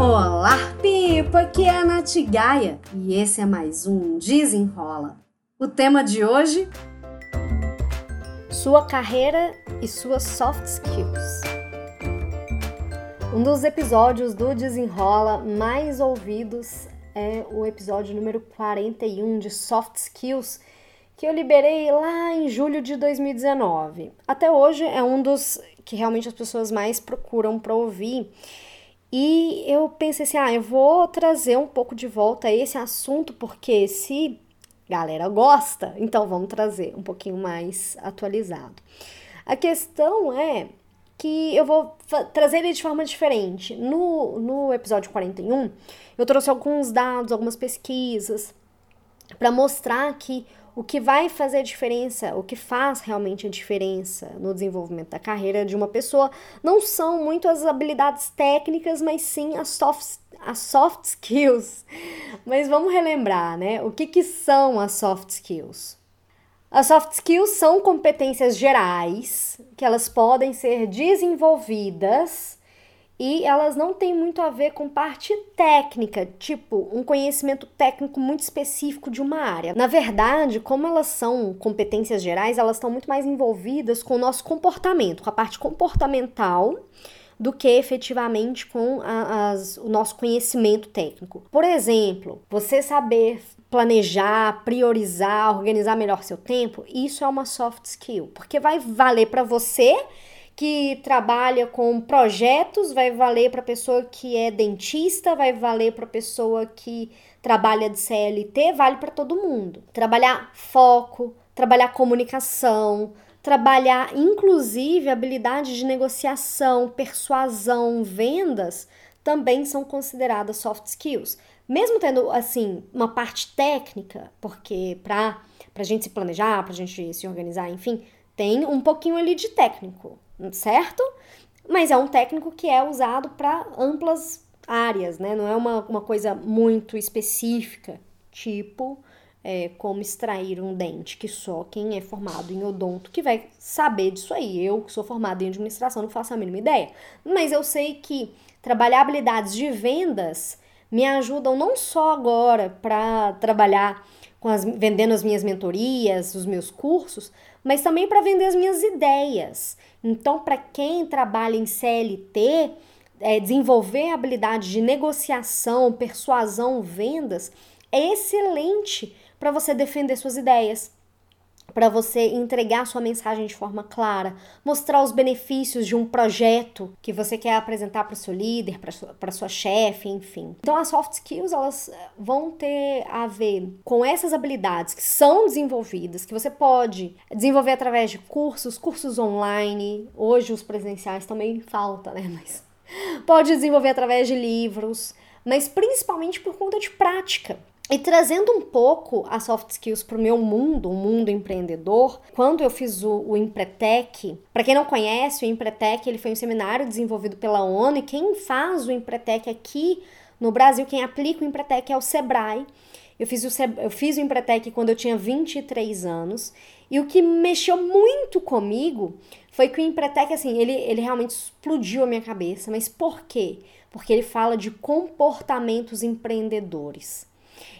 Olá, Pipa! Aqui é a Nath Gaia e esse é mais um Desenrola. O tema de hoje: Sua carreira e suas soft skills. Um dos episódios do Desenrola mais ouvidos é o episódio número 41 de soft skills que eu liberei lá em julho de 2019. Até hoje é um dos que realmente as pessoas mais procuram para ouvir. E eu pensei assim: ah, eu vou trazer um pouco de volta esse assunto, porque se galera gosta, então vamos trazer um pouquinho mais atualizado. A questão é que eu vou trazer ele de forma diferente. No, no episódio 41, eu trouxe alguns dados, algumas pesquisas, para mostrar que o que vai fazer diferença, o que faz realmente a diferença no desenvolvimento da carreira de uma pessoa, não são muito as habilidades técnicas, mas sim as soft, as soft skills. Mas vamos relembrar, né? O que, que são as soft skills? As soft skills são competências gerais que elas podem ser desenvolvidas e elas não têm muito a ver com parte técnica, tipo um conhecimento técnico muito específico de uma área. Na verdade, como elas são competências gerais, elas estão muito mais envolvidas com o nosso comportamento, com a parte comportamental do que efetivamente com a, as, o nosso conhecimento técnico. Por exemplo, você saber planejar, priorizar, organizar melhor seu tempo, isso é uma soft skill, porque vai valer para você que trabalha com projetos, vai valer para pessoa que é dentista, vai valer para pessoa que trabalha de CLT, vale para todo mundo. Trabalhar foco, trabalhar comunicação, trabalhar inclusive habilidade de negociação, persuasão, vendas, também são consideradas soft skills. Mesmo tendo assim uma parte técnica, porque para a gente se planejar, para a gente se organizar, enfim, tem um pouquinho ali de técnico certo? Mas é um técnico que é usado para amplas áreas, né? Não é uma, uma coisa muito específica, tipo é, como extrair um dente, que só quem é formado em odonto que vai saber disso aí. Eu, que sou formada em administração, não faço a mínima ideia. Mas eu sei que trabalhar habilidades de vendas me ajudam não só agora para trabalhar com as, vendendo as minhas mentorias, os meus cursos, mas também para vender as minhas ideias. Então, para quem trabalha em CLT, é, desenvolver habilidade de negociação, persuasão, vendas é excelente para você defender suas ideias para você entregar sua mensagem de forma clara, mostrar os benefícios de um projeto que você quer apresentar para o seu líder, para sua, sua chefe, enfim. Então, as soft skills elas eh, vão ter a ver com essas habilidades que são desenvolvidas, que você pode desenvolver através de cursos, cursos online. Hoje os presenciais também falta, né? Mas pode desenvolver através de livros, mas principalmente por conta de prática. E trazendo um pouco as soft skills para o meu mundo, o mundo empreendedor, quando eu fiz o, o Empretec, para quem não conhece, o Empretec ele foi um seminário desenvolvido pela ONU e quem faz o Empretec aqui no Brasil, quem aplica o Empretec é o Sebrae. Eu fiz, o, eu fiz o Empretec quando eu tinha 23 anos e o que mexeu muito comigo foi que o Empretec, assim, ele, ele realmente explodiu a minha cabeça. Mas por quê? Porque ele fala de comportamentos empreendedores.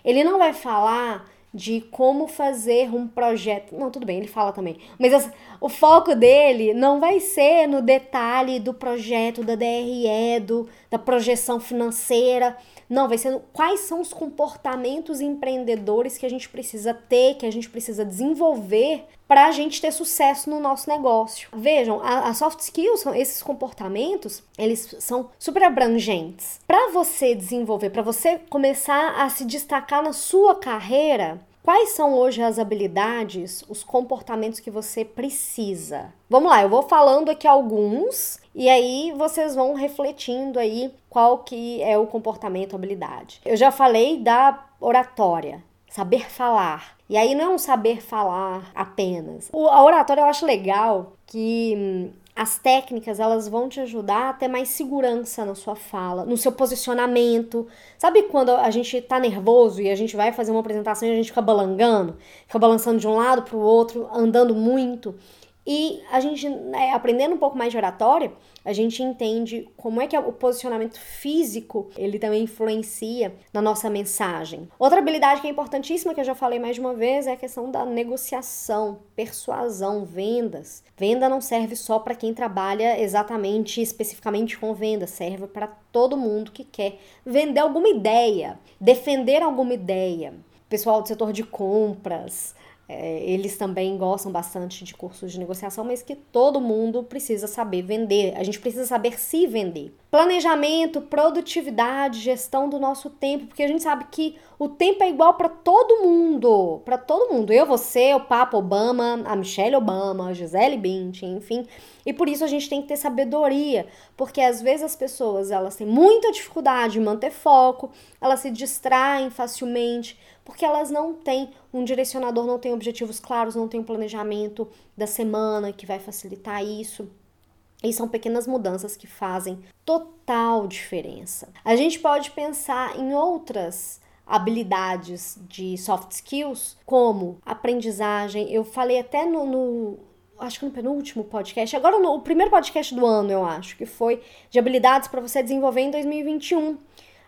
Ele não vai falar de como fazer um projeto. Não, tudo bem, ele fala também. Mas as, o foco dele não vai ser no detalhe do projeto, da DRE, do, da projeção financeira. Não, vai ser no, quais são os comportamentos empreendedores que a gente precisa ter, que a gente precisa desenvolver para a gente ter sucesso no nosso negócio. Vejam, as soft skills, esses comportamentos, eles são super abrangentes. Para você desenvolver, para você começar a se destacar na sua carreira, Quais são hoje as habilidades, os comportamentos que você precisa? Vamos lá, eu vou falando aqui alguns e aí vocês vão refletindo aí qual que é o comportamento, habilidade. Eu já falei da oratória, saber falar. E aí não é um saber falar apenas. O, a oratória eu acho legal que hum, as técnicas elas vão te ajudar a ter mais segurança na sua fala, no seu posicionamento. Sabe quando a gente tá nervoso e a gente vai fazer uma apresentação e a gente fica balangando, fica balançando de um lado para o outro, andando muito? E a gente, né, aprendendo um pouco mais de oratória, a gente entende como é que o posicionamento físico ele também influencia na nossa mensagem. Outra habilidade que é importantíssima, que eu já falei mais de uma vez, é a questão da negociação, persuasão, vendas. Venda não serve só para quem trabalha exatamente, especificamente com venda, serve para todo mundo que quer vender alguma ideia, defender alguma ideia. Pessoal do setor de compras, é, eles também gostam bastante de cursos de negociação, mas que todo mundo precisa saber vender. A gente precisa saber se vender. Planejamento, produtividade, gestão do nosso tempo, porque a gente sabe que o tempo é igual para todo mundo, para todo mundo. Eu, você, o Papa Obama, a Michelle Obama, a Gisele Bündchen, enfim. E por isso a gente tem que ter sabedoria, porque às vezes as pessoas elas têm muita dificuldade em manter foco, elas se distraem facilmente porque elas não têm um direcionador, não têm objetivos claros, não têm um planejamento da semana que vai facilitar isso. E são pequenas mudanças que fazem total diferença. A gente pode pensar em outras habilidades de soft skills, como aprendizagem. Eu falei até no, no acho que no penúltimo podcast, agora no o primeiro podcast do ano, eu acho, que foi de habilidades para você desenvolver em 2021.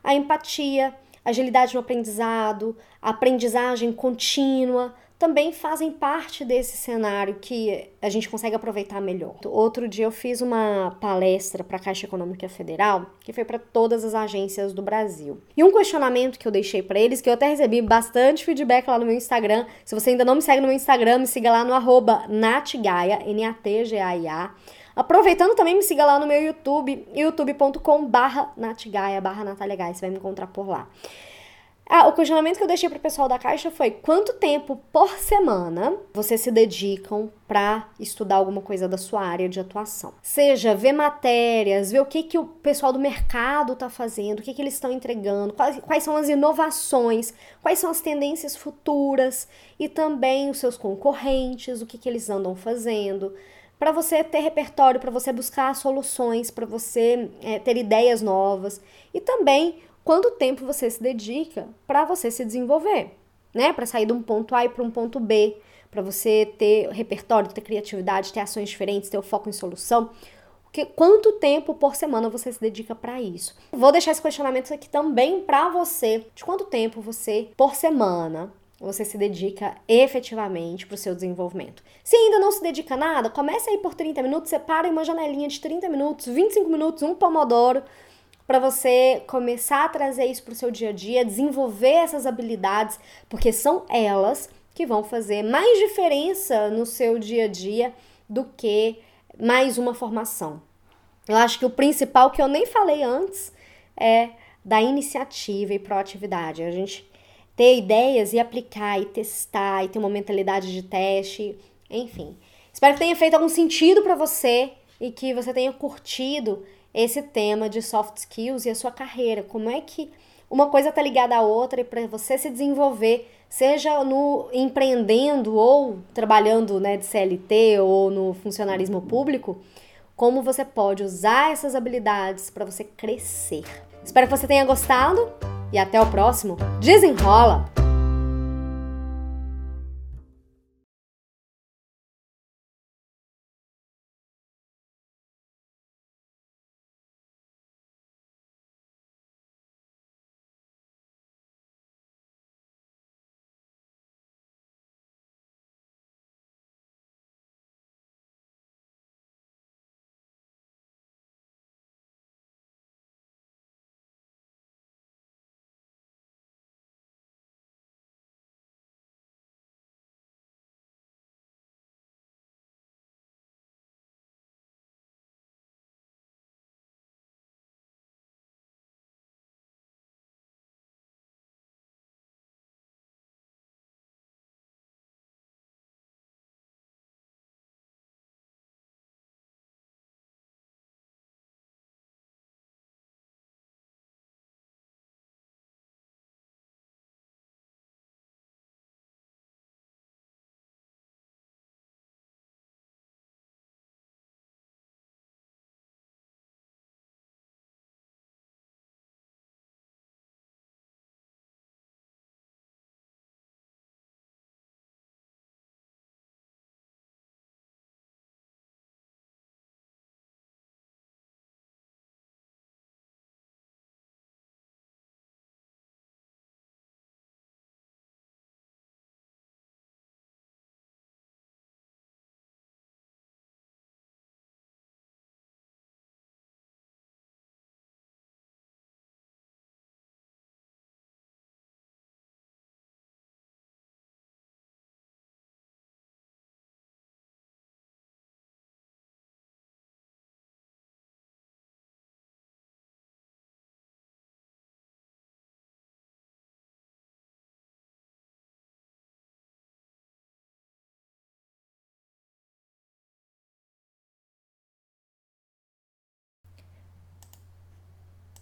A empatia, agilidade no aprendizado, aprendizagem contínua, também fazem parte desse cenário que a gente consegue aproveitar melhor. Outro dia eu fiz uma palestra para a Caixa Econômica Federal, que foi para todas as agências do Brasil. E um questionamento que eu deixei para eles, que eu até recebi bastante feedback lá no meu Instagram. Se você ainda não me segue no meu Instagram, me siga lá no arroba natgaia, N-A-T-G-A-I-A. Aproveitando também, me siga lá no meu YouTube, youtube.com barra natgaia, barra Natália Gaia, você vai me encontrar por lá. Ah, o questionamento que eu deixei para o pessoal da Caixa foi quanto tempo por semana vocês se dedicam para estudar alguma coisa da sua área de atuação. Seja ver matérias, ver o que, que o pessoal do mercado está fazendo, o que, que eles estão entregando, quais, quais são as inovações, quais são as tendências futuras e também os seus concorrentes, o que, que eles andam fazendo para você ter repertório, para você buscar soluções, para você é, ter ideias novas e também quanto tempo você se dedica para você se desenvolver, né? Para sair de um ponto A para um ponto B, para você ter repertório, ter criatividade, ter ações diferentes, ter o foco em solução. Que, quanto tempo por semana você se dedica para isso? Vou deixar esse questionamento aqui também para você. De quanto tempo você por semana você se dedica efetivamente para o seu desenvolvimento. Se ainda não se dedica a nada, comece aí por 30 minutos, separe uma janelinha de 30 minutos, 25 minutos, um pomodoro, para você começar a trazer isso para o seu dia a dia, desenvolver essas habilidades, porque são elas que vão fazer mais diferença no seu dia a dia do que mais uma formação. Eu acho que o principal que eu nem falei antes é da iniciativa e proatividade. A gente ter ideias e aplicar e testar e ter uma mentalidade de teste, enfim. Espero que tenha feito algum sentido para você e que você tenha curtido esse tema de soft skills e a sua carreira. Como é que uma coisa está ligada à outra e para você se desenvolver, seja no empreendendo ou trabalhando né, de CLT ou no funcionarismo público, como você pode usar essas habilidades para você crescer. Espero que você tenha gostado e até o próximo. Desenrola!